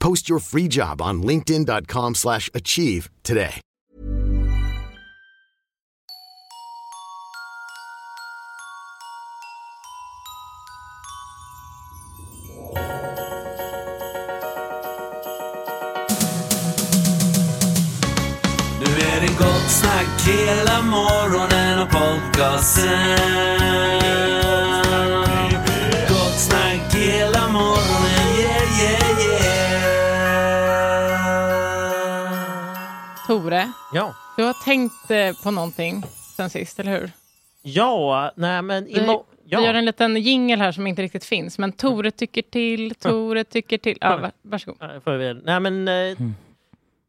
Post your free job on linkedin.com/achieve slash achieve today. Nu är det gott snack hela morgonen och podcasten. Tore, Ja. du har tänkt eh, på någonting sen sist, eller hur? Ja, nej men Vi, imo- vi gör ja. en liten jingel här som inte riktigt finns, men Tore tycker till, Tore tycker till. Ja, va- varsågod. Ja, vi- Nej men... eh,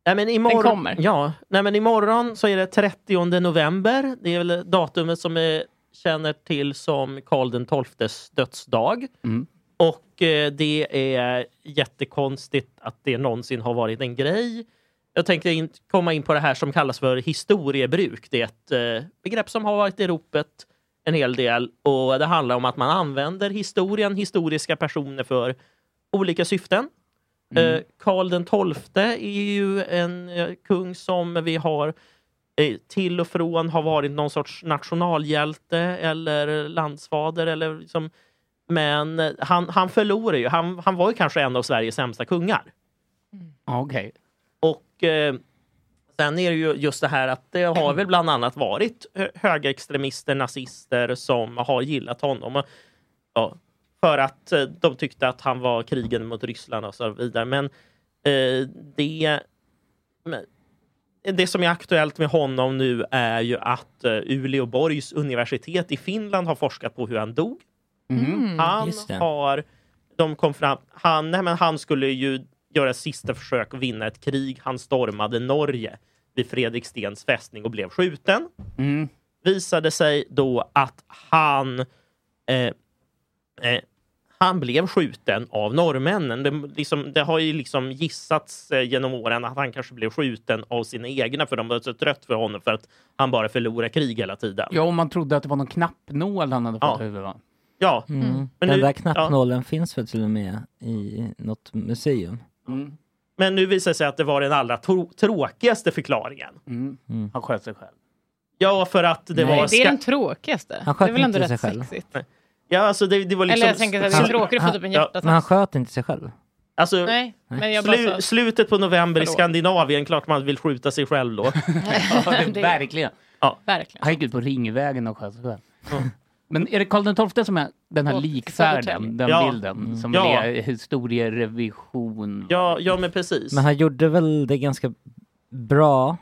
Nej, men imorgon, kommer. Ja, nej, men imorgon så är det 30 november. Det är väl datumet som är känner till som Karl den XIIs dödsdag. Mm. Och eh, det är jättekonstigt att det någonsin har varit en grej. Jag tänkte in, komma in på det här som kallas för historiebruk. Det är ett eh, begrepp som har varit i ropet en hel del och det handlar om att man använder historien, historiska personer för olika syften. Eh, Karl den XII är ju en eh, kung som vi har eh, till och från har varit någon sorts nationalhjälte eller landsfader. Eller liksom, men han, han förlorade ju. Han, han var ju kanske en av Sveriges sämsta kungar. Okej. Och eh, sen är det ju just det här att det har väl bland annat varit hö- högerextremister, nazister som har gillat honom. Ja, för att eh, de tyckte att han var krigen mot Ryssland och så vidare. Men eh, det, men det som är aktuellt med honom nu är ju att eh, Uleåborgs universitet i Finland har forskat på hur han dog. Mm. Han har... De kom fram... Han, nej men han skulle ju göra sista försök att vinna ett krig. Han stormade Norge vid Fredrikstens fästning och blev skjuten. Mm. Visade sig då att han... Eh, eh, han blev skjuten av norrmännen. Det, liksom, det har ju liksom gissats eh, genom åren att han kanske blev skjuten av sina egna för de var så trött för honom för att han bara förlorar krig hela tiden. Ja, och man trodde att det var någon knappnål han hade fått Ja. i huvudet va? Ja, Mm. Men Den nu- där knappnålen finns väl till och med i något museum. Mm. men nu visar det sig att det var den allra tro- tråkigaste förklaringen. Mm. Mm. Han sköt sig själv. Ja, för att det Nej, var... Det är ska- den tråkigaste. Han det sköt är väl ändå rätt sig själv. sexigt. Ja, alltså det, det var liksom... Eller jag tänker att det är tråkigt att få typ en ja, hjärtattack. Men han sköt inte sig själv. Alltså, Nej, men jag bara slu, sa... slutet på november i Förlåt. Skandinavien, klart man vill skjuta sig själv då. Ja, det, Det- verkligen. Verkligen. Han gick ut på Ringvägen och sköt sig själv. Men är det Karl XII som är den här likfärden, den Ja. bilden, som Ja. är historierevision? Ja, ja men precis. Men han gjorde väl det ganska bra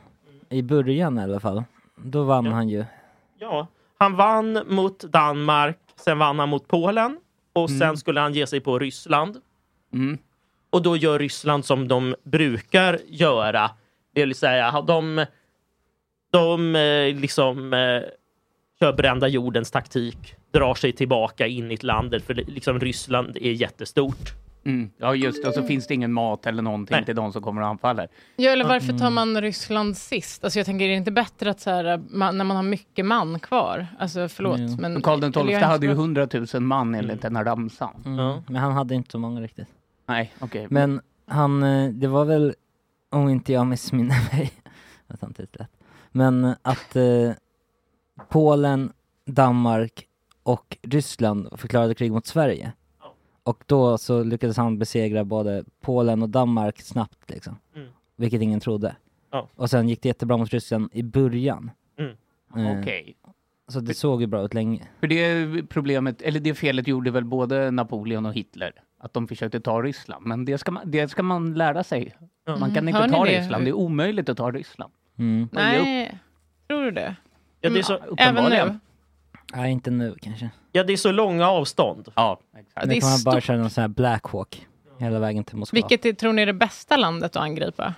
i början i alla fall. Då vann Ja. han ju. Ja, han vann mot Danmark, sen vann han mot Polen och sen skulle han ge sig på Ryssland. Mm. Och då gör Ryssland som de brukar göra. Det vill säga, de, de eh, liksom eh, kör brända jordens taktik, drar sig tillbaka in i ett land för liksom Ryssland är jättestort. Mm. Ja, just. Och så finns det ingen mat eller någonting Nej. till de som kommer och anfaller. Ja, eller varför tar man Ryssland sist? Alltså jag tänker, är det inte bättre att så här, man, när man har mycket man kvar? Alltså förlåt, Jo. men... Karl XII hade ju inte- 100 000 man enligt den här ramsan. Mm. Ja. Men han hade inte så många riktigt. Nej, okej. Men han, eh, det var väl, om inte jag missminner mig, att han inte rätt. Men att eh, Polen, Danmark och Ryssland förklarade krig mot Sverige. Och då så lyckades han besegra både Polen och Danmark snabbt liksom. Mm. Vilket ingen trodde. Ja. Och sen gick det jättebra mot Ryssland i början. Mm. Eh, Okej. Så det såg ju bra ut länge. För det problemet, eller det felet gjorde väl både Napoleon och Hitler. Att de försökte ta Ryssland. Men det ska man, det ska man lära sig. Man kan Mm. inte Hör ni ta det? Ryssland. Det är omöjligt att ta Ryssland. Mm. Nej, tror du det? Ja, det är så, Även Uppenbarligen. nu? Nej, inte nu kanske. ja, det är så långa avstånd. Ja, exakt. Det är kan man bara köra en sån här Black Hawk hela vägen till Moskva. Vilket är, tror ni är det bästa landet att angripa?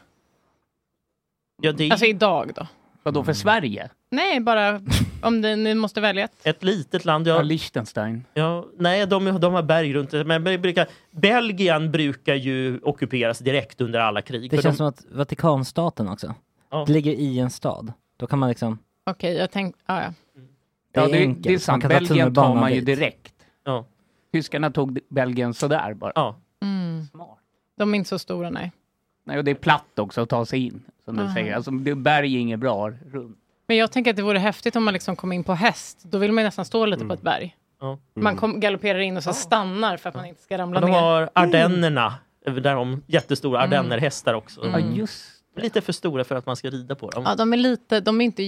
Ja, det Alltså idag då? Vadå för Sverige? Nej, bara om det, ni måste välja ett. ett litet land. Ja, Ja, Liechtenstein. ja, nej, de, de har berg runt. Men brukar, Belgien brukar ju ockuperas direkt under alla krig. Det känns de, som att Vatikanstaten också. Ja. Det ligger i en stad. Då kan man liksom... Okej, jag tänkte... Ah, ja. Det Ja, är det, enkelt. det är Man sant. Belgien tar man ju dit. direkt. ja, Tyskarna tog Belgien sådär bara. ja. Mm. Smart. De är inte så stora, nej. Nej, och det är platt också att ta sig in. Som du Aha. säger. Alltså, det berg är inget bra runt. Men jag tänker att det vore häftigt om man liksom kom in på häst. Då vill man ju nästan stå lite på ett berg. Ja. Man kom, galopperar in och så stannar för att man inte ska ramla De ner. har Ardennerna, där de jättestora ardennerhästar också. Ja, just Lite för stora för att man ska rida på dem. Ja, de är lite, de är inte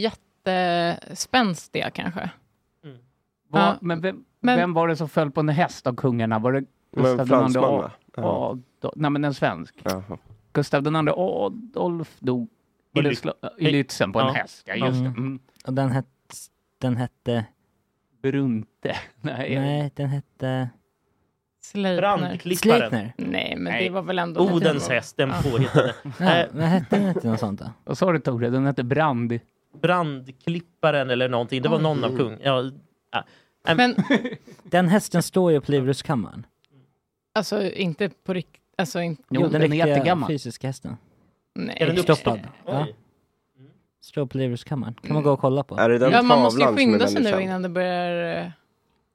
jättespänstiga kanske. Vad- Ja. Men, vem, Men- vem var det som föll på en häst av kungarna? Var det Men Gustav II Adolf? Ja. Nej, men en svensk. Jaha. Gustav II Adolf dog var I slå- i Lützen på en Ja. häst. Ja, just det. Mm. Mm. Och den, het, den hette... Brunte. Nej, Nej, den hette... Sleipner. Brandklipparen. Sleipner. Nej, men Nej. det var väl ändå... Odens häst, den påhittade. Men hette den inte något sånt då? Vad sa du Tore? Den hette Brand. Brandklipparen eller någonting. Det var någon av kung. Ja, Men Den hästen står ju på livrustkammaren. alltså inte på riktigt, alltså inte, Jo, den, den är riktiga jättegammal. fysiska hästen. nej. Är den Uppstoppad. uppstoppad? Ja. Oj. Står på livrustkammaren. Kan man gå och kolla på. Är det den Ja, man måste ju tavlan som är skynda sig väldigt nu känd? innan det börjar... eh,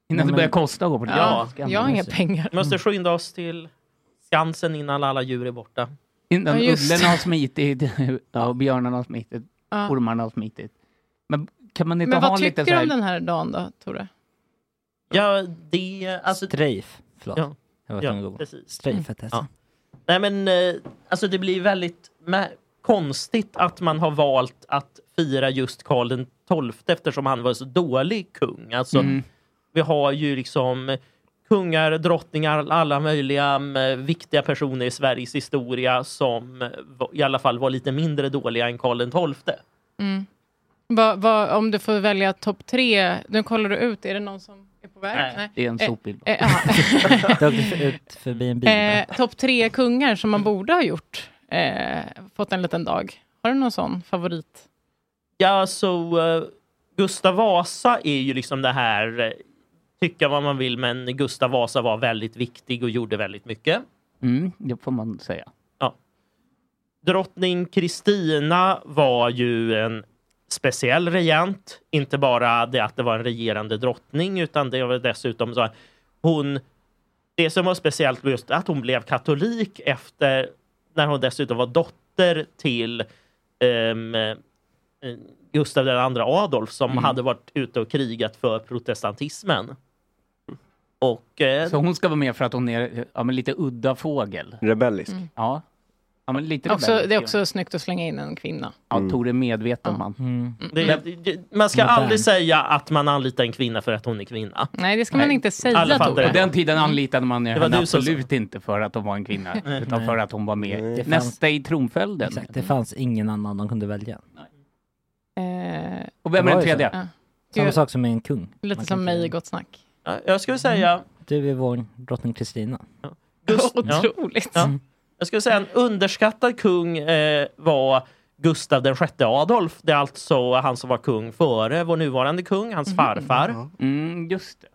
Innan det börjar kosta att gå på det. Ja, Ja, jag har inga pengar. Vi måste skynda oss till Skansen innan alla djur är borta. Innan Ja, just har smitit, ja, och björnarna har smitit, Ja. ormarna har smitit. Men kan man inte Men ha vad lite tycker du om den här dagen då, Tore? Ja, det... Alltså, Strafe. Förlåt. Ja. Jag var Ja, precis. Strafe hette hästen. Nej men eh, alltså det blir väldigt konstigt att man har valt att fira just Karl den XII eftersom han var så dålig kung. Alltså, Mm. Vi har ju liksom kungar, drottningar, alla möjliga eh, viktiga personer i Sveriges historia som eh, i alla fall var lite mindre dåliga än Karl XII. Mm. Vad- vad- om du får välja topp tre, nu kollar du ut, är det någon som är på väg? Nej. Det är en Eh, sopbil. eh, åkte ut förbi en bil. eh, topp tre kungar som man borde ha gjort, eh, fått en liten dag. Har du någon sån favorit? Ja, så eh, Gustav Vasa är ju liksom det här, eh, tycka vad man vill, men Gustav Vasa var väldigt viktig och gjorde väldigt mycket. Mm, det får man säga. Drottning Kristina var ju en speciell regent. Inte bara det att det var en regerande drottning, utan det var dessutom så att hon... Det som var speciellt var just att hon blev katolik efter när hon dessutom var dotter till eh, Gustav II Adolf som Mm. hade varit ute och krigat för protestantismen. Och eh, Så hon ska vara med för att hon är ja, men lite udda fågel. Rebellisk. Mm. Ja. ja men lite Också, rebellisk, det är ja. också snyggt att slänga in en kvinna. Ja, Tore är medveten man. Mm. det, det, man ska Modern. aldrig säga att man anlitar en kvinna för att hon är kvinna. Nej, det ska man Nej. inte säga, Alla. På den tiden anlitade man var henne du som absolut inte för att hon var en kvinna, utan för att hon var med Det fanns- nästa i tronföljden. Exakt, det fanns ingen annan de kunde välja. Eh, Och vem Det är den tredje? ja. Samma sak som med en kung. lite Man som mig i Gott Snack. Ja, Jag skulle säga... Du är vår drottning Kristina. Gust- ja. Otroligt. Ja. Jag skulle säga en underskattad kung eh, var Gustav den sjätte Adolf. Det är alltså han som var kung före vår nuvarande kung, hans farfar. Mm, just det.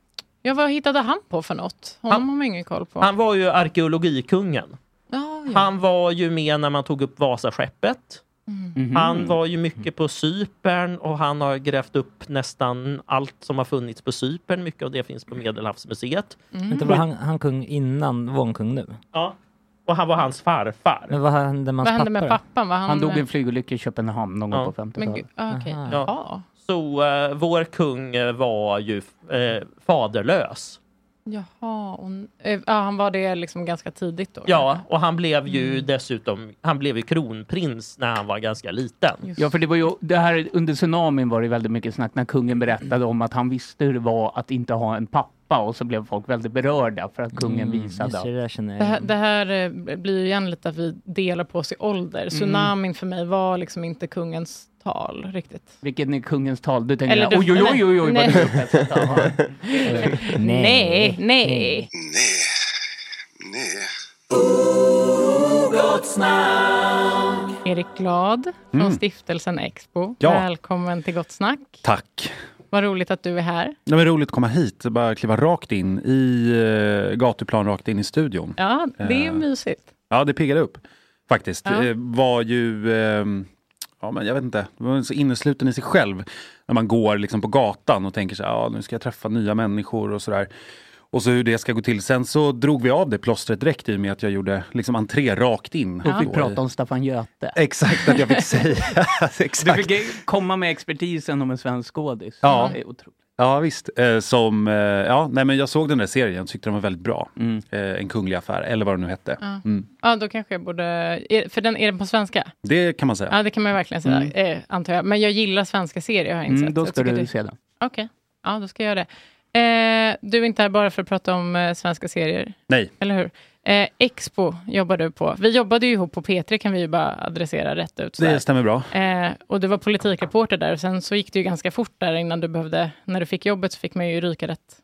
Ja, vad hittade han på för något? Honom har man ingen koll på. Han var ju arkeologikungen. ja, ja. Han var ju med när man tog upp Vasaskeppet. Mhm. Han var ju mycket på Cypern och han har grävt upp nästan allt som har funnits på Cypern. Mycket av det finns på Medelhavsmuseet. Mm. Inte var han, han kung innan, var kung nu? Ja. Och han var hans farfar. Men vad hände med Vad hände pappa med pappan? Var han, Han dog i en flygolycka i Köpenhamn någon Ja. gång på Men 50-talet. gud, ah. Aha. Ja. Ja. Så eh, vår kung eh, var ju eh, faderlös. Jaha, och, ja, han var det liksom ganska tidigt då? Ja, och han blev ju Mm. dessutom han blev ju kronprins när han var ganska liten. Just. Ja, för det var ju, det här under tsunamin var det väldigt mycket snack när kungen berättade om att han visste hur det var att inte ha en pappa och så blev folk väldigt berörda för att kungen Mm, visade. Det, det här, det här eh, blir ju igen lite att vi delar på oss i ålder. Tsunamin för mig var liksom inte kungens tal riktigt. Vilken är kungens tal? Du tänker Eller Eller, du- oj, oj, oj, oj, oj, Nej. vad du upphetsat. Jaha. Nej, nej. Erik Glad från stiftelsen Expo. Ja. Välkommen till Gott Snack. Tack. Vad roligt att du är här. Det var roligt att komma hit. Bara kliva rakt in i uh, gatuplan, rakt in i studion. Ja, det är Eh. mysigt. Ja, det piggade upp faktiskt. Ja. Det var ju, ehm, ja men jag vet inte, det var så innesluten i sig själv. När man går liksom på gatan och tänker så här, ja nu ska jag träffa nya människor och sådär. Och så hur det ska gå till. Sen så drog vi av det plåstret direkt i och med att jag gjorde liksom entré rakt in. Du fick prata om Staffan Göte. Exakt, att jag fick säga. Du Exakt. fick komma med expertisen om en svensk skådis. Ja. Det är otroligt. Ja visst, eh, som, eh, ja nej men jag såg den där serien och tyckte den var väldigt bra. Mm. Eh, en kunglig affär, eller vad den nu hette. Ja. Mm. Ja, då kanske jag borde... Är, för den, är den på svenska? Det kan man säga. Ja, det kan man verkligen säga, Mm. eh, antar jag. Men jag gillar svenska serier har jag insett. Mm, då ska du det- se den. Okej, ja då ska jag göra det. Eh, du är inte här bara för att prata om eh, svenska serier, Nej, eller hur? Eh, Expo jobbar du på. Vi jobbade ju ihop på P3 kan vi ju bara adressera rätt ut. sådär. det stämmer bra. Eh, och du var politikreporter där och sen så gick det ju ganska fort där innan du behövde, när du fick jobbet så fick man ju ryka rätt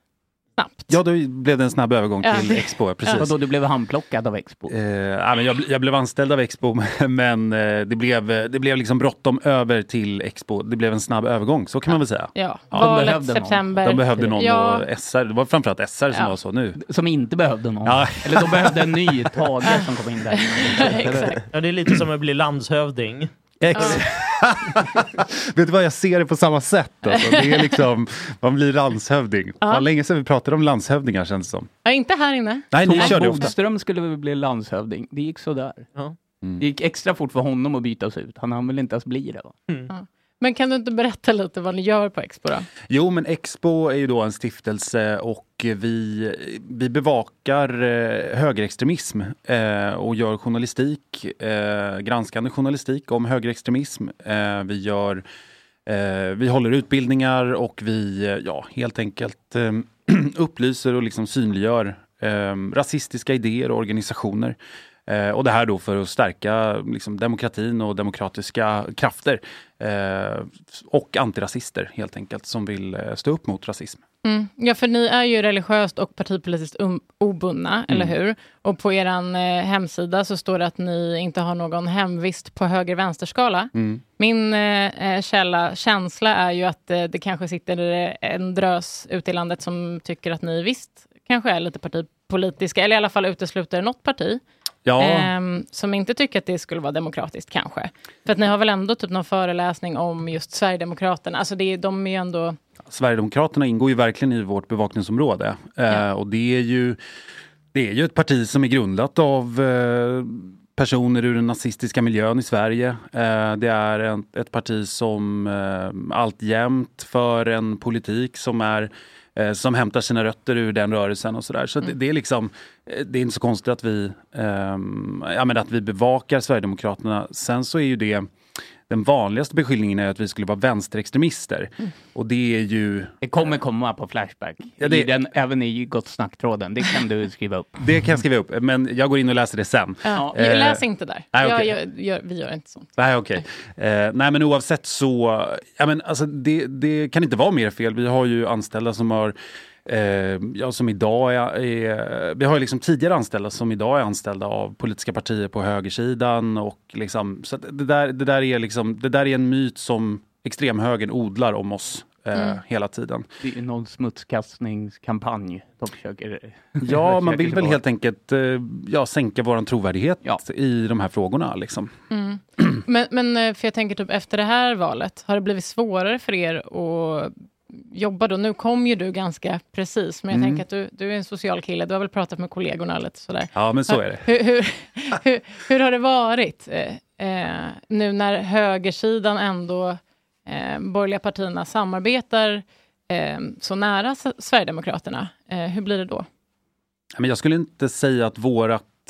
snabbt. Ja, då blev det en snabb övergång Ja, till det- Expo. ja, Precis. Vadå, du blev handplockad av Expo? Eh, ja, men jag, jag blev anställd av Expo men eh, det blev, det blev liksom bråttom över till Expo. Det blev en snabb övergång, så kan man väl säga. Ja, de valet behövde september. Någon. De behövde någon Ja. och SR, det var framförallt SR som Ja. var så nu. Som inte behövde någon. Ja. Eller de behövde en ny Tage som kom in där. Ja, det är lite som att bli landshövding. Ex. Vet du vad, jag ser det på samma sätt. Alltså. Det är liksom, man blir landshövding. Ja. Fan, länge sedan vi pratade om landshövdingar känns det som. Ja, inte här inne. Nej, ni Thomas körde ofta. Bodström skulle väl bli landshövding. Det gick sådär. Det gick extra fort för honom att bytas ut. Han hann väl inte ens bli det? Va? Ja. Men kan du inte berätta lite vad ni gör på Expo då? Jo, men Expo är ju då en stiftelse och vi, vi bevakar eh, högerextremism eh, och gör journalistik, eh, granskande journalistik om högerextremism. Eh, vi gör eh, vi håller utbildningar och vi eh, ja, helt enkelt upplyser och liksom synliggör rasistiska idéer och organisationer. Eh, och det här då för att stärka liksom, demokratin och demokratiska krafter. Eh, och antirasister helt enkelt som vill eh, stå upp mot rasism. Mm. Ja, för ni är ju religiöst och partipolitiskt um- obundna, eller Mm. hur? Och på er eh, hemsida så står det att ni inte har någon hemvist på höger-vänsterskala. Mm. Min eh, eh, källa, känsla är ju att eh, det kanske sitter eh, en drös ute i landet som tycker att ni visst kanske är lite partipolitiska, eller i alla fall utesluter något parti. Ja. Ehm, som inte tycker att det skulle vara demokratiskt kanske. För att ni har väl ändå typ någon föreläsning om just Sverigedemokraterna. Alltså det, de är ju ändå... Sverigedemokraterna ingår ju verkligen i vårt bevakningsområde. Eh, och det är, ju, det är ju ett parti som är grundat av eh, personer ur den nazistiska miljön i Sverige. Eh, det är en, ett parti som eh, alltjämt för en politik som är eh, som hämtar sina rötter ur den rörelsen och sådär. Så det, det är liksom, eh, det är inte så konstigt att vi, ja, men att vi bevakar Sverigedemokraterna. Sen så är ju det den vanligaste beskyllningen är att vi skulle vara vänsterextremister. Och det är ju... Det kommer komma på Flashback. Ja, det- I den, även i Gott Snack-tråden. Det kan du skriva upp. Det kan jag skriva upp, men jag går in och läser det sen. Ja, Eh, läs inte där. nej, jag, okej. jag, gör, vi gör inte sånt. Nej, okej. Eh, nej, men oavsett så, ja, men alltså, det, det kan inte vara mer fel. Vi har ju anställda som har Eh, ja, som idag är, är, vi har ju liksom tidigare anställda som idag är anställda av politiska partier på högersidan. Och liksom, så det, där, det, där är liksom, det där är en myt som extremhögern odlar om oss eh, Mm. hela tiden. Det är någon smutskastningskampanj de försöker... Ja, man vill väl helt enkelt eh, ja, sänka vår trovärdighet i de här frågorna. Liksom. Mm. Men, men eh, för jag tänker typ efter det här valet, har det blivit svårare för er att jobba då? Nu kom ju du ganska precis, men jag Mm. tänker att du, du är en social kille, du har väl pratat med kollegorna lite sådär. Ja, men så är det. Hur, hur, hur, hur har det varit eh, eh, nu när högersidan ändå, eh, borgerliga partierna samarbetar eh, så nära Sverigedemokraterna? Eh, hur blir det då? Men jag skulle inte säga att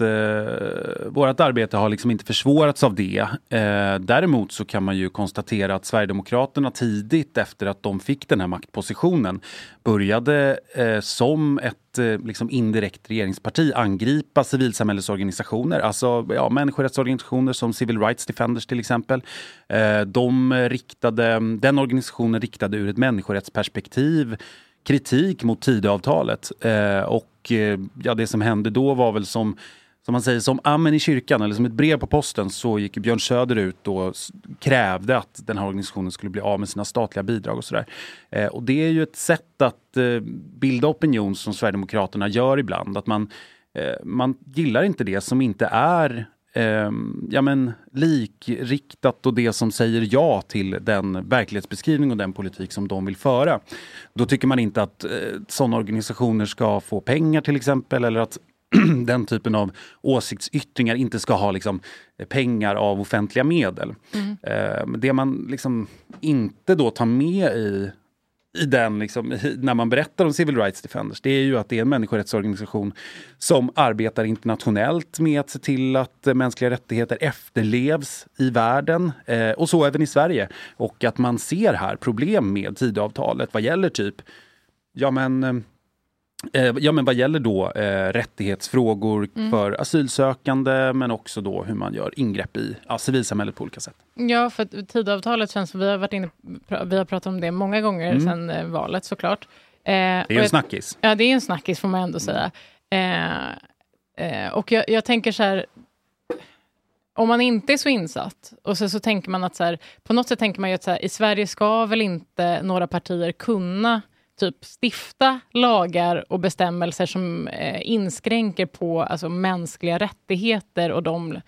Eh, vårat, eh, vårt arbete har liksom inte försvårats av det. Eh, däremot så kan man ju konstatera att Sverigedemokraterna tidigt efter att de fick den här maktpositionen började eh, som ett eh, liksom indirekt regeringsparti angripa civilsamhällesorganisationer, alltså ja, människorättsorganisationer som Civil Rights Defenders till exempel. Eh, de riktade, den organisationen riktade ur ett människorättsperspektiv kritik mot Tidöavtalet. Eh, och eh, ja, det som hände då var väl som som man säger, som amen i kyrkan eller som ett brev på posten så gick Björn Söder ut och krävde att den här organisationen skulle bli av med sina statliga bidrag och sådär. Eh, och det är ju ett sätt att eh, bilda opinion som Sverigedemokraterna gör ibland. Att man, eh, man gillar inte det som inte är ehm, ja, men, likriktat och det som säger ja till den verklighetsbeskrivning och den politik som de vill föra. Då tycker man inte att eh, sådana organisationer ska få pengar till exempel eller att den typen av åsiktsyttringar inte ska ha liksom, pengar av offentliga medel. Eh, men det man liksom inte då tar med i i den, liksom, när man berättar om Civil Rights Defenders, det är ju att det är en människorättsorganisation som arbetar internationellt med att se till att eh, mänskliga rättigheter efterlevs i världen eh, och så även i Sverige. Och att man ser här problem med Tidöavtalet vad gäller typ, ja men eh, Eh, ja, men vad gäller då eh, rättighetsfrågor Mm. för asylsökande men också då hur man gör ingrepp i ja, civilsamhället på olika sätt. Ja, för Tidöavtalet känns, vi har varit inne, vi har pratat om det många gånger Mm. sedan eh, valet såklart. det är en snackis. Ja, det är en snackis får man ändå säga. Eh, eh, och jag, jag tänker så här, om man inte är så insatt och så, så tänker man att så här, på något sätt tänker man ju att så här, i Sverige ska väl inte några partier kunna typ stifta lagar och bestämmelser som eh, inskränker på alltså, mänskliga rättigheter och de,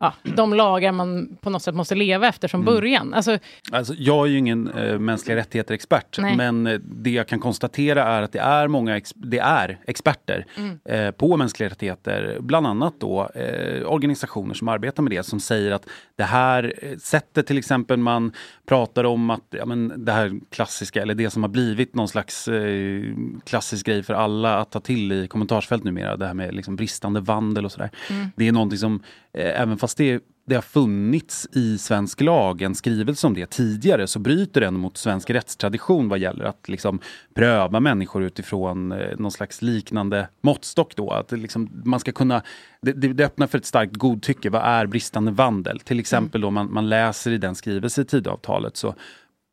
ja, de lagar man på något sätt måste leva efter från Mm. början. Alltså, Alltså, jag är ju ingen eh, mänskliga rättigheter-expert, men eh, det jag kan konstatera är att det är många ex- det är experter Mm. eh, på mänskliga rättigheter, bland annat då eh, organisationer som arbetar med det, som säger att det här eh, sättet till exempel man pratar om att ja, men det här klassiska, eller det som har blivit någon slags eh, klassisk grej för alla att ta till i kommentarsfält numera, det här med liksom bristande vandel och sådär. Mm. Det är någonting som, Eh, även fast det det har funnits i svensk lag en skrivelse om det tidigare så bryter den mot svensk rättstradition vad gäller att liksom pröva människor utifrån eh, någon slags liknande måttstock. Då. Att det liksom, man ska kunna, det, det, öppnar för ett starkt godtycke. Vad är bristande vandel? Till exempel då man, man läser i den skrivelse i Tidöavtalet så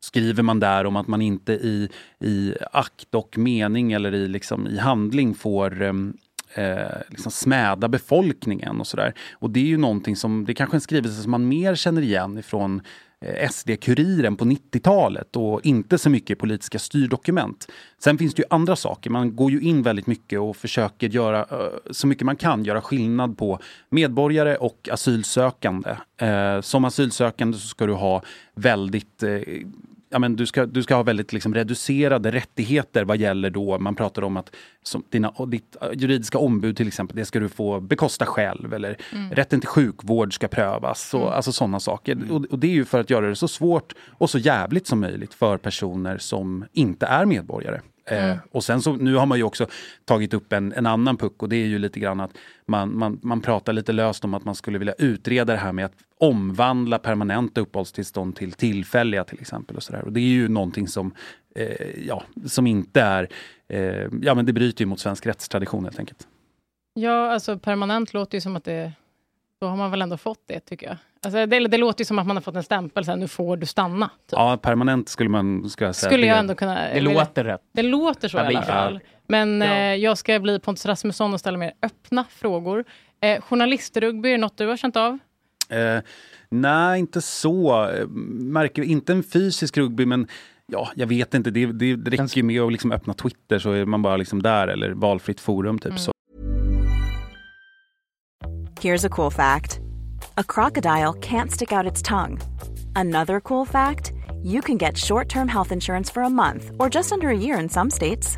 skriver man där om att man inte i, i akt och mening eller i, liksom, i handling får um, eh, liksom smäda befolkningen och sådär. Och det är ju någonting som, det är kanske en skrivelse som man mer känner igen ifrån eh, SD-kuriren på 90-talet och inte så mycket politiska styrdokument. Sen finns det ju andra saker. Man går ju in väldigt mycket och försöker göra eh, så mycket man kan göra skillnad på medborgare och asylsökande. Eh, som asylsökande så ska du ha väldigt ja, men du, ska, du ska ha väldigt liksom, reducerade rättigheter vad gäller då, man pratar om att som, dina, ditt eh, juridiska ombud till exempel, det ska du få bekosta själv. Eller Mm. rätten till sjukvård ska prövas. Och, Mm. Alltså sådana saker. Och, och det är ju för att göra det så svårt och så jävligt som möjligt för personer som inte är medborgare. Eh, Mm. och sen så, nu har man ju också tagit upp en, en annan puck och det är ju lite grann att man, man, man pratar lite löst om att man skulle vilja utreda det här med att omvandla permanenta uppehållstillstånd till tillfälliga till exempel. Och, så där. och det är ju någonting som, eh, ja, som inte är, eh, ja men det bryter ju mot svensk rättstradition helt enkelt. ja, alltså permanent låter ju som att det... Då har man väl ändå fått det, tycker jag. Alltså, det, det låter ju som att man har fått en stämpel, så här, nu får du stanna. Ja, permanent skulle man ska jag säga. Skulle det- jag ändå kunna... Det låter rätt. Det låter så i alla fall. Men Ja. eh, jag ska bli Pontus Rasmusson och ställa mer öppna frågor. Eh, journalistrugby, är det något du har känt av? Eh, nej, inte så. Märker, inte en fysisk rugby, men ja, jag vet inte. Det, det, det räcker ju med att liksom öppna Twitter så är man bara liksom där, eller valfritt forum typ. Så. Here's a cool fact a crocodile can't stick out its tongue. Another cool fact you can get short term health insurance for a month or just under a year in some states.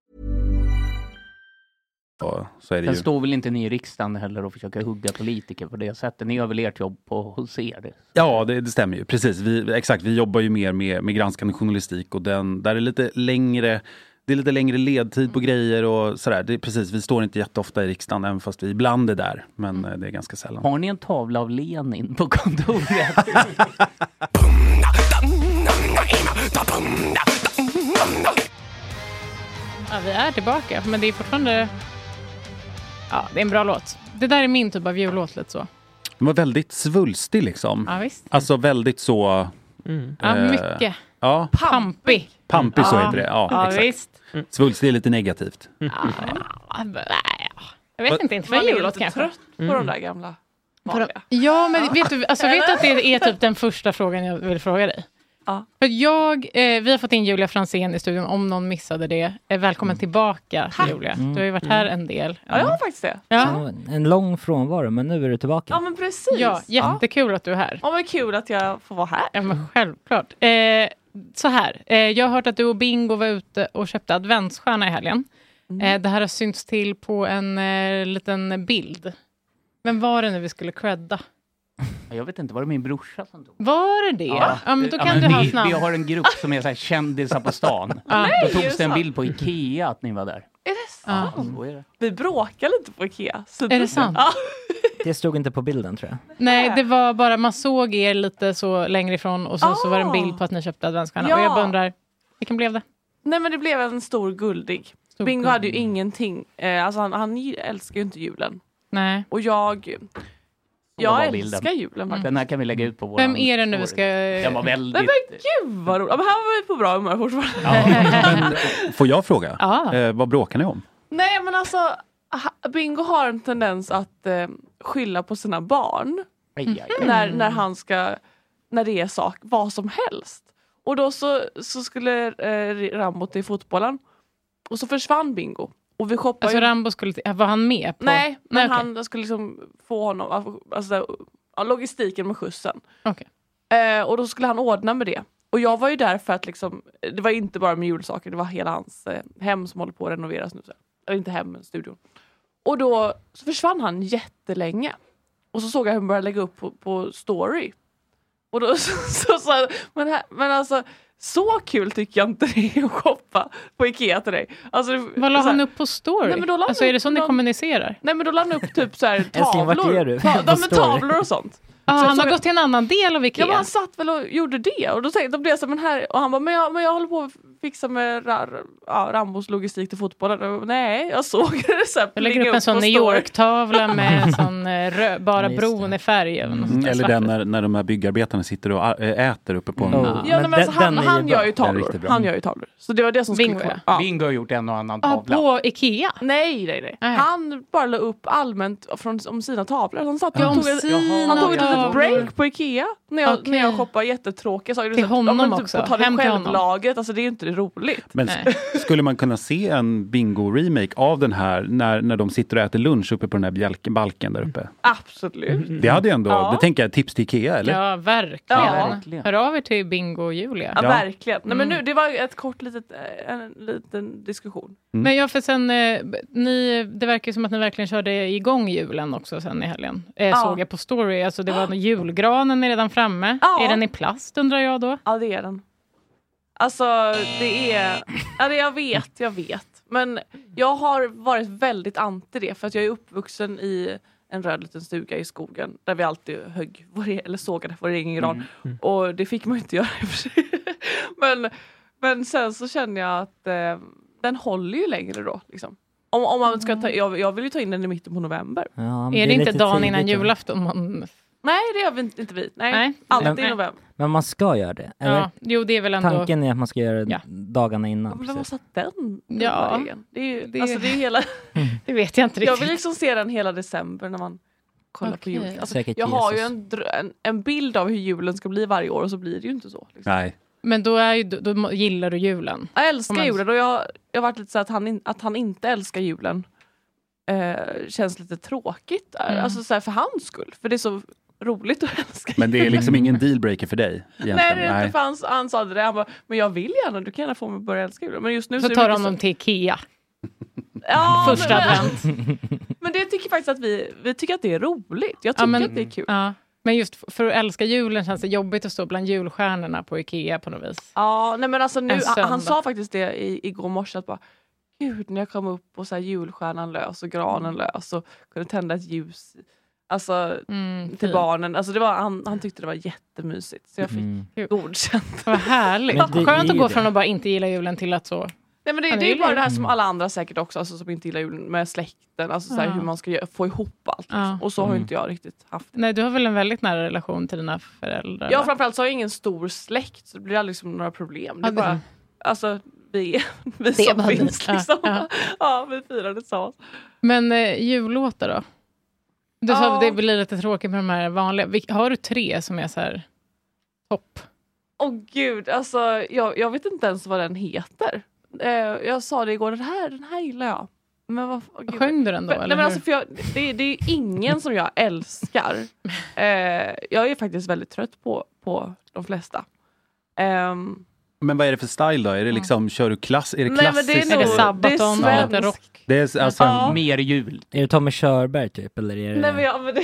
Ja, så är det Sen ju. står väl inte ni i riksdagen heller och försöker hugga politiker på det sättet. Ni gör väl ert jobb på hos er? Ja, det, det stämmer ju. Precis. Vi, exakt, vi jobbar ju mer med, med granskande journalistik och den, där är lite längre det är lite längre ledtid på grejer och sådär. Det är precis, vi står inte jätteofta i riksdagen även fast vi ibland är där. Men eh, det är ganska sällan. Har ni en tavla av Lenin på kontoret? Ja, vi är tillbaka, men det är fortfarande... Ja, det är en bra låt. Det där är min typ av jullåt lite så. Den var väldigt svulstig liksom. Ja, visst. Alltså väldigt så... Ja, eh, mycket. Ja, Pampig. pampig så heter det. Ja, Ja, exakt. visst. Svulstig är lite negativt. Ja, nej, Jag vet Vad- inte, inte är jullåt lite kanske. trött på de där gamla. Ja, men vet du, alltså, vet du att det är typ den första frågan jag vill fråga dig? Ja. För jag, eh, vi har fått in Julia Fransén i studion, om någon missade det. Eh, välkommen tillbaka Julia. Du har ju varit här en del. Ja, jag har faktiskt det. Ja. En lång frånvaro, men nu är du tillbaka. Ja, men precis. Ja, jättekul att du är här. Ja, men kul att jag får vara här. Ja, men självklart. Eh, så här, eh, jag har hört att du och Bingo var ute och köpte adventsstjärna i helgen. Eh, det här har synts till på en eh, liten bild. Vem var det nu vi skulle credda? Jag vet inte, var det min brorsa som tog Var det det? Ja, men då Ja, kan men du ha vi, hans namn. vi har en grupp som är så här kändisar på stan. Ja. Då togs det en bild på Ikea att ni var där. Är det sant? Ja. Så är det. Vi bråkar lite på Ikea. Så Är det sant? Ja. Det stod inte på bilden tror jag. Nej, det var bara, man såg er lite så längre ifrån och så, så var det en Ah. bild på att ni köpte adventsstjärna. Ja. Och jag bara undrar, vilken blev det? Nej men det blev en stor guldig. Stor Bingo guldig. hade ju ingenting. Eh, alltså han, han älskar ju inte julen. Nej. Och jag... Jag älskar julen faktiskt. Den här kan vi lägga ut på vår Vem är det nu vi ska... Den var väldigt... men gud vad roligt. Ja, men här var vi på bra humör fortfarande. Men, får jag fråga? Ja. Eh, vad bråkar ni om? Nej men alltså Bingo har en tendens att eh, skylla på sina barn. Aj, aj. När, när han ska, när det är sak, vad som helst. Och då så, så skulle eh, Rambo till fotbollen. Och så försvann Bingo. Och vi shoppade Alltså ju- Rambo skulle... Var han med? På... Nej, men Nej, okej. han skulle liksom få honom, alltså ja, logistiken med skjutsen. Okej. Eh, och då skulle han ordna med det. Och jag var ju där för att liksom, det var inte bara med julsaker, det var hela hans eh, hem som håller på att renoveras nu. Så. Eller inte hem, men studion. Och då så försvann han jättelänge. Och så såg jag hur han började lägga upp på, på story. Och då så så jag, men, här, men alltså så kul tycker jag inte det är att shoppa på Ikea till dig. Alltså, Vad la han upp på story? Nej, men då alltså är det upp så ni någon- kommunicerar? Nej men då la han upp typ så här tavlor. Ta, ja, men tavlor och sånt. Ah, Så- han har gått till en annan del av Ikea? Ja men han satt väl och gjorde det och då, tänkte, då blev jag så här, men här, och han bara, men jag, men jag håller på fixa med ja, Rambos logistik till fotbollen. Nej, jag såg det så här, Jag lägger upp en sån New. York-tavla med en sån eh, rö- bara Just bron i färg. Mm, eller den när, när de här byggarbetarna sitter och ä- äter uppe på en... Oh. Ja, Men nej, men alltså, han, gör ju tavlor. Han gör ju tavlor. Så det var det som skulle Bingo, kvar. ja. Bingo har gjort en och annan Ah, tavla. på Ikea? Nej, nej, nej. Nej. Han bara la upp allmänt från, om sina tavlor. Han, satt, Ja, han tog, ett, sina han tog ett litet break på Ikea när jag, Okej. när jag shoppade jättetråkiga saker. Till honom typ också. att Ta det Hem till honom. alltså det är ju inte roligt. Men Nej. skulle man kunna se en bingo-remake av den här när, när de sitter och äter lunch uppe på den här bjälken, balken där uppe? Absolut. Det hade ju ändå, Ja. det tänker jag, tips till Ikea eller? Ja, verkligen. Ja, verkligen. Hör av er till Bingo och Julia. Ja, Ja. verkligen. Nej, men Mm. nu, det var ett kort litet, eh, en liten diskussion. Men ja, för sen, eh, ni, det verkar som att ni verkligen körde igång julen också sen i helgen. Eh, Ja. Såg jag på story. Alltså det var julgranen är redan framme. Ja. Är den i plast undrar jag då? Ja, det är den. Alltså, det är... Ja, det, jag vet, jag vet. Men jag har varit väldigt anti det för att jag är uppvuxen i en röd liten stuga i skogen där vi alltid högg vår, e- eller sågade vår egen gran. Och det fick man inte göra i och för sig. men, men sen så känner jag att eh, den håller ju längre då. Liksom. Om, om man ska ta, jag, jag vill ju ta in den i mitten på november. Ja, är det, inte lite dagen tidigt, innan julafton? Man, Nej, det gör vi inte, inte vi. Nej, Nej. alltid Nej. i november. Men man ska göra det, eller? ja, jo, det är väl ändå... Tanken är att man ska göra det Ja. dagarna innan. men vem har precis. satt den Ja. regeln? Det är ju, Det- Alltså, det är hela... Det vet jag inte Jag riktigt. vill liksom se den hela december när man kollar på Okej. julen. Alltså, Säkert jag har ju Jesus. en, drö- en, en bild av hur julen ska bli varje år och så blir det ju inte så. Liksom. Nej. Men då, är ju, då, då gillar du julen. Jag älskar man- julen och jag, jag har varit lite så att han, in, att han inte älskar julen eh, känns lite tråkigt. Mm. Alltså så för hans skull. För det är så roligt att älska Men det är liksom ingen dealbreaker för dig egentligen? Nej, det är inte för han, han sa det. Han bara, men jag vill gärna, du kan gärna få mig att börja älska julen. Men just nu Så det tar de dem till Ikea. Ja, Första men, advent. men det tycker faktiskt att vi, vi tycker att det är roligt. Jag tycker Ja, men- att det är kul. Ja. Men just för att älska julen känns det jobbigt att stå bland julstjärnorna på Ikea på något vis. Ja, nej men alltså nu, han sa faktiskt det i, igår morse att bara Gud, när jag kom upp och så här julstjärnan lös och granen lös och kunde tända ett ljus alltså, Mm, till barnen. Alltså, det var, han, han tyckte det var jättemysigt så jag fick Mm. godkänt. Vad härligt. Det Skönt att ju gå det. från att bara inte gilla julen till att så Nej men det, Ja, det det är bara det här som alla andra säkert också, alltså, som inte gillar julen med släkten, alltså så här, Ja. hur man ska få ihop allt. Liksom. Ja. Och så har ju Mm. inte jag riktigt haft. Nej, du har väl en väldigt nära relation till dina föräldrar? Ja va? framförallt så har jag ingen stor släkt så det blir aldrig liksom några problem. Det är Ja, det- bara, alltså vi, vi Det är som finns Ja, liksom. ja. Ja, vi firar det tillsammans. Men eh, jullåtar då? Du sa att det blir lite tråkigt med de här vanliga. Har du tre som är så här topp? Åh gud, alltså jag, jag vet inte ens vad den heter. Eh, jag sa det igår, den här, den här gillar jag. Men vad, gud. Sjöng du den då, För, eller nej, men alltså, för jag, det, det är ingen som jag älskar. Eh, jag är faktiskt väldigt trött på, på de flesta. Ehm, Men vad är det för style då? Är det liksom, kör du klass, är det Nej, men det är klassiskt? nog- Är det Sabaton, det är lite rock? Det är alltså, Ja. Mer jul. Är det Tommy Körberg typ? Eller är det... nej men, jag, men det,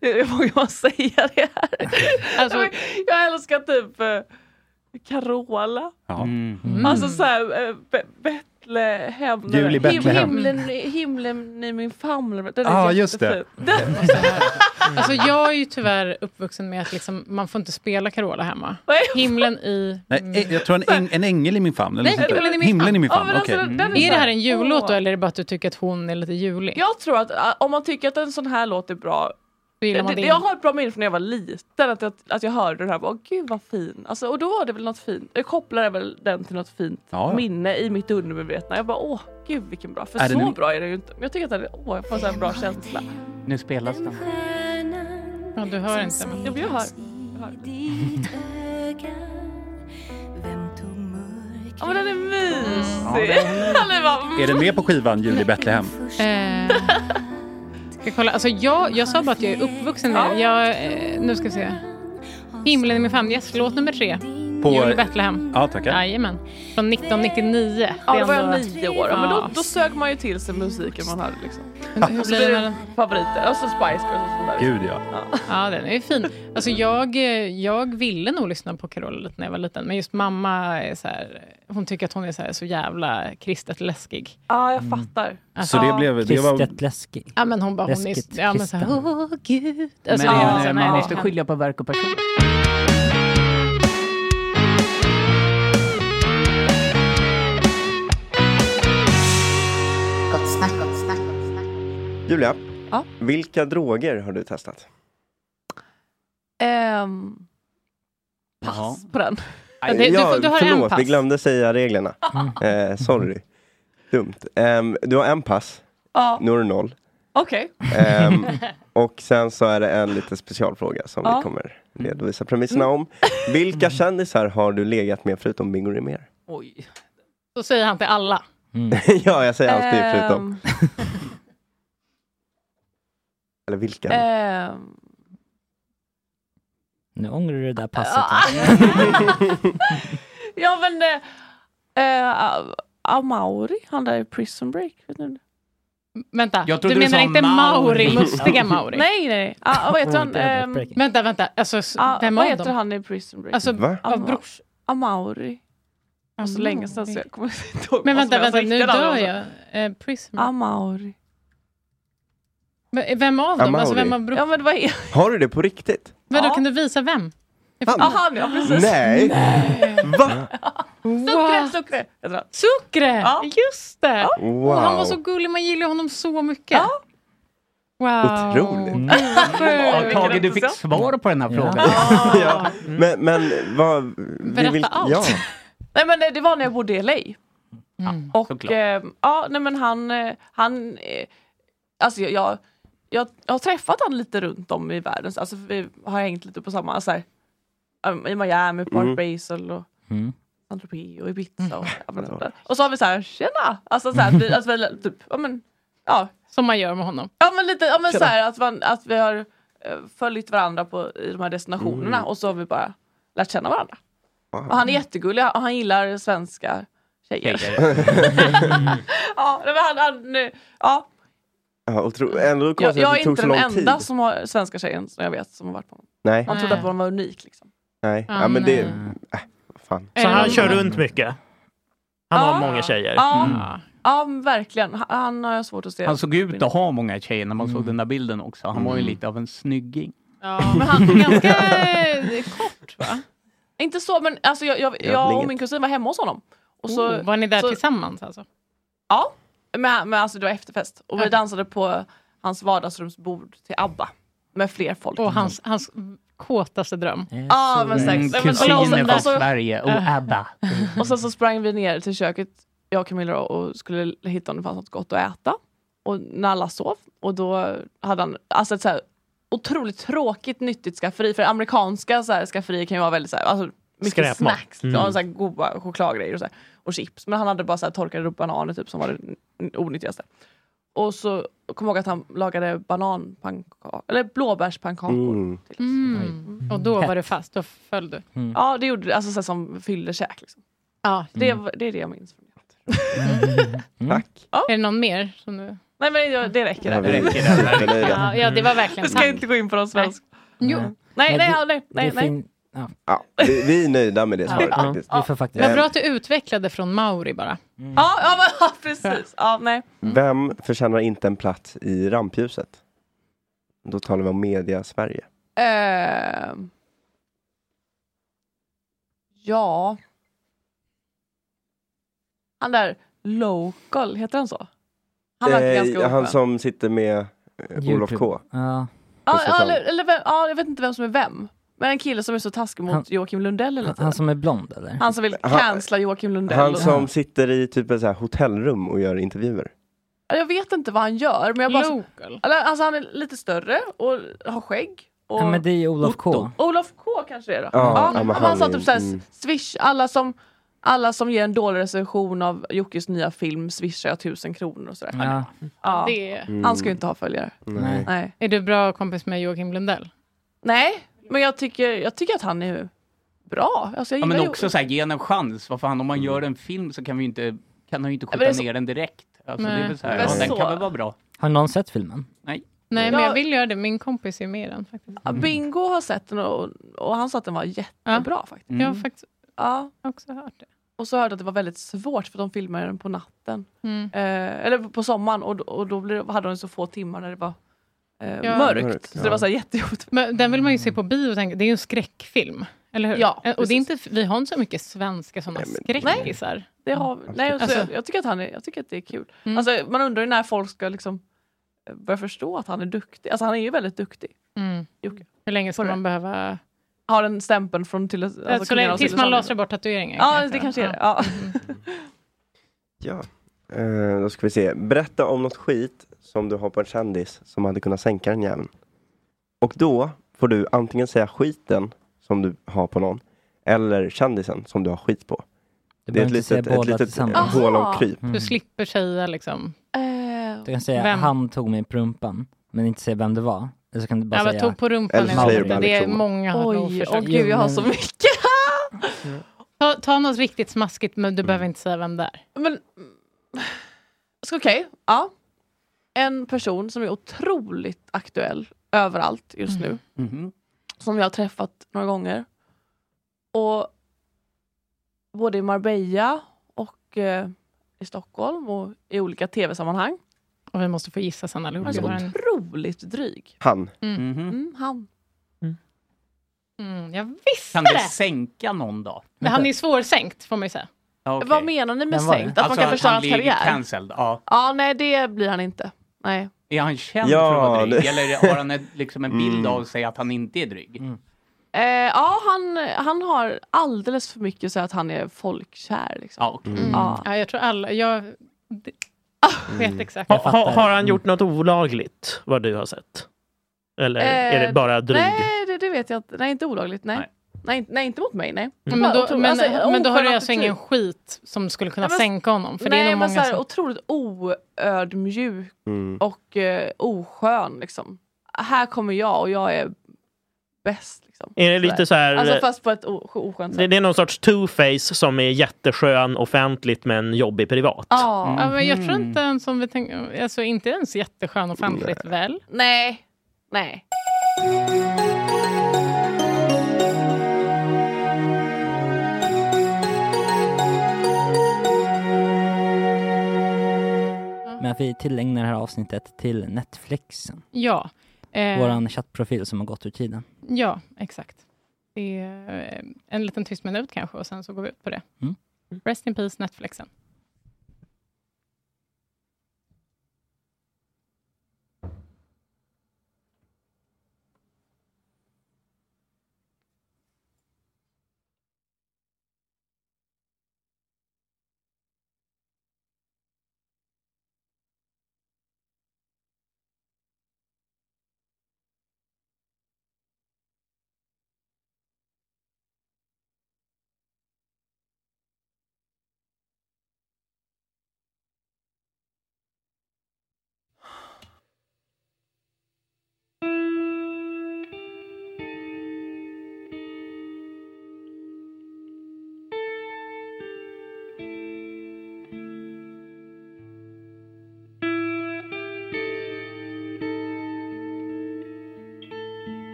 det, vågar man säga det här? Alltså- jag, älskar typ eh, Carola. Mm. Alltså såhär, äh, Betlehem. Jul i Betlehem. Himlen, himlen i min famn. Den är Ah, just det. Den, Alltså jag är ju tyvärr uppvuxen med att liksom, man får inte spela Carola hemma. Himlen i... Nej, ä- jag tror en, äng, en ängel i min famn. Eller Nej, himlen i min himlen i min Ja, famn. men alltså, okej. den- den Är det här en jullåt då eller är det bara att du tycker att hon är lite julig? jag tror att om man tycker att en sån här låt är bra gillar man det, din. jag har ett bra minne från när jag var liten, att jag, att jag hörde den här och bara, gud vad fin. Alltså, och då var det väl något fint, jag kopplade väl den till något fint Ja, ja. minne i mitt undermedvetna. Jag bara, åh gud vilken bra. För Är det så nu- bra är det ju inte. Men jag tycker att det, åh, jag får en bra känsla. Nu spelas den. Ja, du hör inte. Jo, men jag hör. Jag hör. Ja men den är mysig. Han är bara, Är den med på skivan Jul i Betlehem? Ska kolla? Alltså jag, jag sa bara att jag är uppvuxen med det. Jag, eh, Nu ska vi se. Himlen i min famn. Yes, låt nummer tre. På- Jul i Betlehem. Ja, tackar. Jajamän. Från 1999. Ja, då var jag nio år. Ja, men då, Ja. då sög man ju till sig musiken man hörde. Liksom. Hur blir blir det med den? favoriter. Och så Spice Girls och sånt där. Gud ja. Ja, den är ju fin. Alltså jag, jag ville nog lyssna på Carola lite när jag var liten, men just mamma är så här, hon tycker att hon är så, här, så jävla kristet läskig. Ja, jag fattar. Alltså, Så det ja. blev... Det var, Kristet läskig. Ja men hon bara, hon är, Läskigt ja men så här, åh gud. Alltså, Men det så här, man nej, måste skilja på verk och person. Julia, Ja? vilka droger har du testat? Ehm, pass på den. Ja, det- du ja, får- du har en förlåt, pass. vi glömde säga reglerna. Eh, sorry. Dumt. Ehm, du har en pass, Ja, nu har du noll. okej. Ehm, och sen så är det en lite specialfråga som Ja. vi kommer redovisa premisserna om. Vilka kändisar har du legat med förutom Bingo Rimér? Oj. Så säger han till alla. ja, jag säger alltid förutom. Eller vilken? ehm, Nu ångrar du det där passet. Ja. men eh, eh, Amauri, han där i Prison Break. Vet ni? Vänta, Jag du du menar inte Mauri. Mustiga Mauri? Nej nej. Ah, vad heter han? Breaking. Vänta, vänta. Alltså, ah, vem vad heter dem? han i Prison Break? Alltså, Va? av brors... Amauri. Det var så länge sedan så jag kommer inte ihåg Men vänta, vänta, nu dör jag. Eh, Prism. Amauri. V- Vem av dem? Alltså, vem bror... Ja men vad är Har du det på riktigt? Vadå, Ja. kan du visa vem? Han? Ja han ja precis. Nej! Va? Sucre, Sucre. Sucre! Ja. Just det! Wow. Och han var så gullig, man gillar honom så mycket. Ja. Wow. Otroligt. Vad Ja. Tage, du fick svar på den här frågan. ja. Men, men vad... Berätta vi allt. Ja. Nej men det, det var när jag bodde i LA. Mm. Och eh, ja, nej men han, eh, han eh, alltså jag, jag, jag, jag har träffat han lite runt om i världen. Så, Alltså vi har hängt lite på samma, så här, um, i Miami, Park Mm. Basel och Mm. Saint-Tropez och Ibiza. Och, men, Alltså. och så har vi så här, tjena! Alltså så här, vi, att vi, typ, ja men, ja, Som man gör med honom. ja men lite, ja men så här, att, man, att vi har eh, följt varandra på, i de här destinationerna Mm. och så har vi bara lärt känna varandra. Wow. Och han är jättegullig och han gillar svenska tjejer. Ja, men han, han, ja, Ja, otro... Ändå jag, jag är inte så den lång tid. enda som har svenska tjejen som jag vet som har varit på honom. Nej, Man trodde att man var unik. Liksom. nej. Ja, Ja, men det... men- Äh, fan. Så han kör runt mycket. Han Ja. har många tjejer. Ja, Ja. ja verkligen. Han, han har jag svårt att se. Han såg ut att ha många tjejer när man såg den där bilden också. Han var ju lite av en snygging. Ja, men han är ganska eh, kort va? Inte så, men alltså jag, jag, jag och Grabblinget. min kusin var hemma hos honom. Och så, Oh, var ni där så, tillsammans alltså? Ja, men, men alltså det var efterfest. Och vi dansade på hans vardagsrumsbord till ABBA. Med fler folk. Och hans, hans kåtaste dröm. Ja, men Mm, säkert. Men- kusiner och sen- från och så- Sverige och. ABBA. Och sen så sprang vi ner till köket, jag och Camilla, och skulle hitta om det fanns något gott att äta. Och när alla sov, och då hade han alltså ett så här otroligt tråkigt nyttigt skafferi. För amerikanska så här, skafferier kan ju vara väldigt så här, alltså, mycket Skräpmat. snacks, Mm. och så här, goda chokladgrejer och, så här, och chips. Men han hade bara så här, torkade upp bananer typ som var det onyttigaste. Och så kom jag ihåg att han lagade bananpannkakor, eller blåbärspannkakor. Mm. Mm. Och då var du fast, då föll du. Ja det gjorde det, alltså så här, som fyllekäk. Liksom. Ja. Det, var- det är det jag minns. Tack. Är det någon mer? Som du... Nej men det, det räcker. Ja, där. vi- vi är nöjda. Ja, ja, det var verkligen Jag ska inte gå in på svenska. Jo. Nej, Men nej, det- ja, nej, nej, det nej. Ja. Ja, vi, vi är nöjda med det svaret Ja. faktiskt. Vi får faktiskt... Vad Eh, bra att du utvecklade från Mauri bara. Ja, ja, men, ja precis. Ja, nej. Vem förtjänar inte en plats i rampljuset? Då talar vi om media Sverige. Ehm. ja. Han där local, heter han så? Han Eh, han som sitter med eh, Olof K. Ja. Ja, ja, säsong. eller, eller, vem- ja, jag vet inte vem som är vem. Men en kille som är så taskig mot Han- Joakim Lundell hela Han, tiden. han som är blond eller? Han som vill cancella Joakim Lundell. Han som sitter i typ ett så här hotellrum och gör intervjuer. Jag vet inte vad han gör. Men jag bara, Local. Alltså han är lite större och har skägg. Och Ja men det är ju Olof K. Olof K kanske det är då? Ja, ja, han, han sa typ såhär, mm. swish, alla som, alla som ger en dålig recension av Jockes nya film swishar jag tusen kronor och sådär. Ja. Ja. Det... Han ska ju inte ha följare. Nej. Nej. Är du bra kompis med Joakim Lundell? Nej, men jag tycker, jag tycker att han är bra. Alltså, jag Ja, men ju- också så här, ge en chans. Vad fan, om man gör en film så kan vi ju inte, kan han ju inte skjuta så- ner den direkt. Alltså, det är väl så här, ja, den så- kan väl vara bra. Har någon sett filmen? Nej. Nej, men Ja. jag vill göra det. Min kompis är med i den faktiskt. Ja, Bingo har sett den och, och han sa att den var jättebra faktiskt. Jag har faktiskt Ja. också hört det. Och så hörde jag att det var väldigt svårt för de filmade den på natten. Mm. Eh, eller på sommaren och, och då blev, hade de så få timmar när det var eh, Ja. mörkt. Mörkt, Så ja. det var så jättejobbigt. Men den vill man ju se på bio och tänka, det är ju en skräckfilm. Eller hur? Ja, Eh, och det är inte, vi har inte så mycket svenska sådana Nej, men- skräckisar. Det har, nej, och så, Alltså- jag, jag, tycker att han är, jag tycker att det är kul. Mm. Alltså, man undrar ju när folk ska liksom eh, börja förstå att han är duktig. Alltså han är ju väldigt duktig. Mm. Jocke. Hur länge ska Får man behöva... Har den stämpeln från till alltså, så länge, tills man lasrar bort tatueringen? Ja, kanske. det kanske är det. Ja. Ja. Eh, då ska vi se. Berätta om något skit som du har på en kändis som hade kunnat sänka den jäveln. Och då får du antingen säga skiten som du har på någon eller kändisen som du har skit på. Du Det är ett litet, ett litet hål av kryp. Mm. Du slipper säga liksom... Eh, Du kan säga Vem? han tog mig på rumpan, men inte säga vem det var. Eller så kan du bara Ja, säga... tog på rumpan Eller nog- bara Det är liksom- många har Oj, åh gud jag har så mycket. Ta, ta något riktigt smaskigt men du behöver inte säga vem det är. Men, ska- okej, ja. En person som är otroligt aktuell överallt just nu. Mhm. Som jag har träffat några gånger. Och både i Marbella och eh, i Stockholm och i olika tv-sammanhang. Och vi måste få gissa sen allihop. Han är så otroligt dryg. Han. Mm. Mhm. Mm, han. Mm, jag visste Kan du det! sänka någon då? Men han är svårsänkt får man ju säga. Okej. Vad menar ni med sänkt? Att Alltså man kan förstöra han hans karriär? cancelled, ja. Ja, nej det blir han inte. Nej. Är han känd Ja, för att vara dryg? det- Eller har han ett, liksom en bild Mm. av sig att han inte är dryg? Eh, ja, han, han har alldeles för mycket så att han är folkkär. Liksom. Ja, okej. Mm. Ja. Ja, jag tror alla... Jag vet exakt. Ha, Jag ha, har han gjort något olagligt, vad du har sett? Eller är det Eh, bara dryg? Nej, det, det vet jag inte. Nej, inte olagligt. Nej. Nej. Nej. Nej, inte mot mig. Nej. Men då, Otro- men, alltså, men då har du alltså ingen attityd. skit som skulle kunna Ja, men- sänka honom? För Nej, det är nog men många så här, som... otroligt oödmjuk Mm. och eh, oskön. Liksom. Här kommer jag och jag är bäst. Liksom. Är det lite så här... Alltså fast på ett oskönt det, sätt. det är någon sorts two-face som är jätteskön offentligt men jobbig privat. Ja. Ja, men jag tror Mhm. inte ens som vi tänker... Alltså inte ens jätteskön offentligt väl? Nej. Nej. Men att vi tillägnar det här avsnittet till Netflixen. Ja. Eh, Våran chattprofil som har gått ur tiden. Ja, exakt. Det är eh, en liten tyst minut kanske och sen så går vi ut på det. Mm. Rest in peace Netflixen.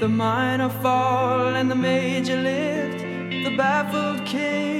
The minor fall, and the major lift. The baffled king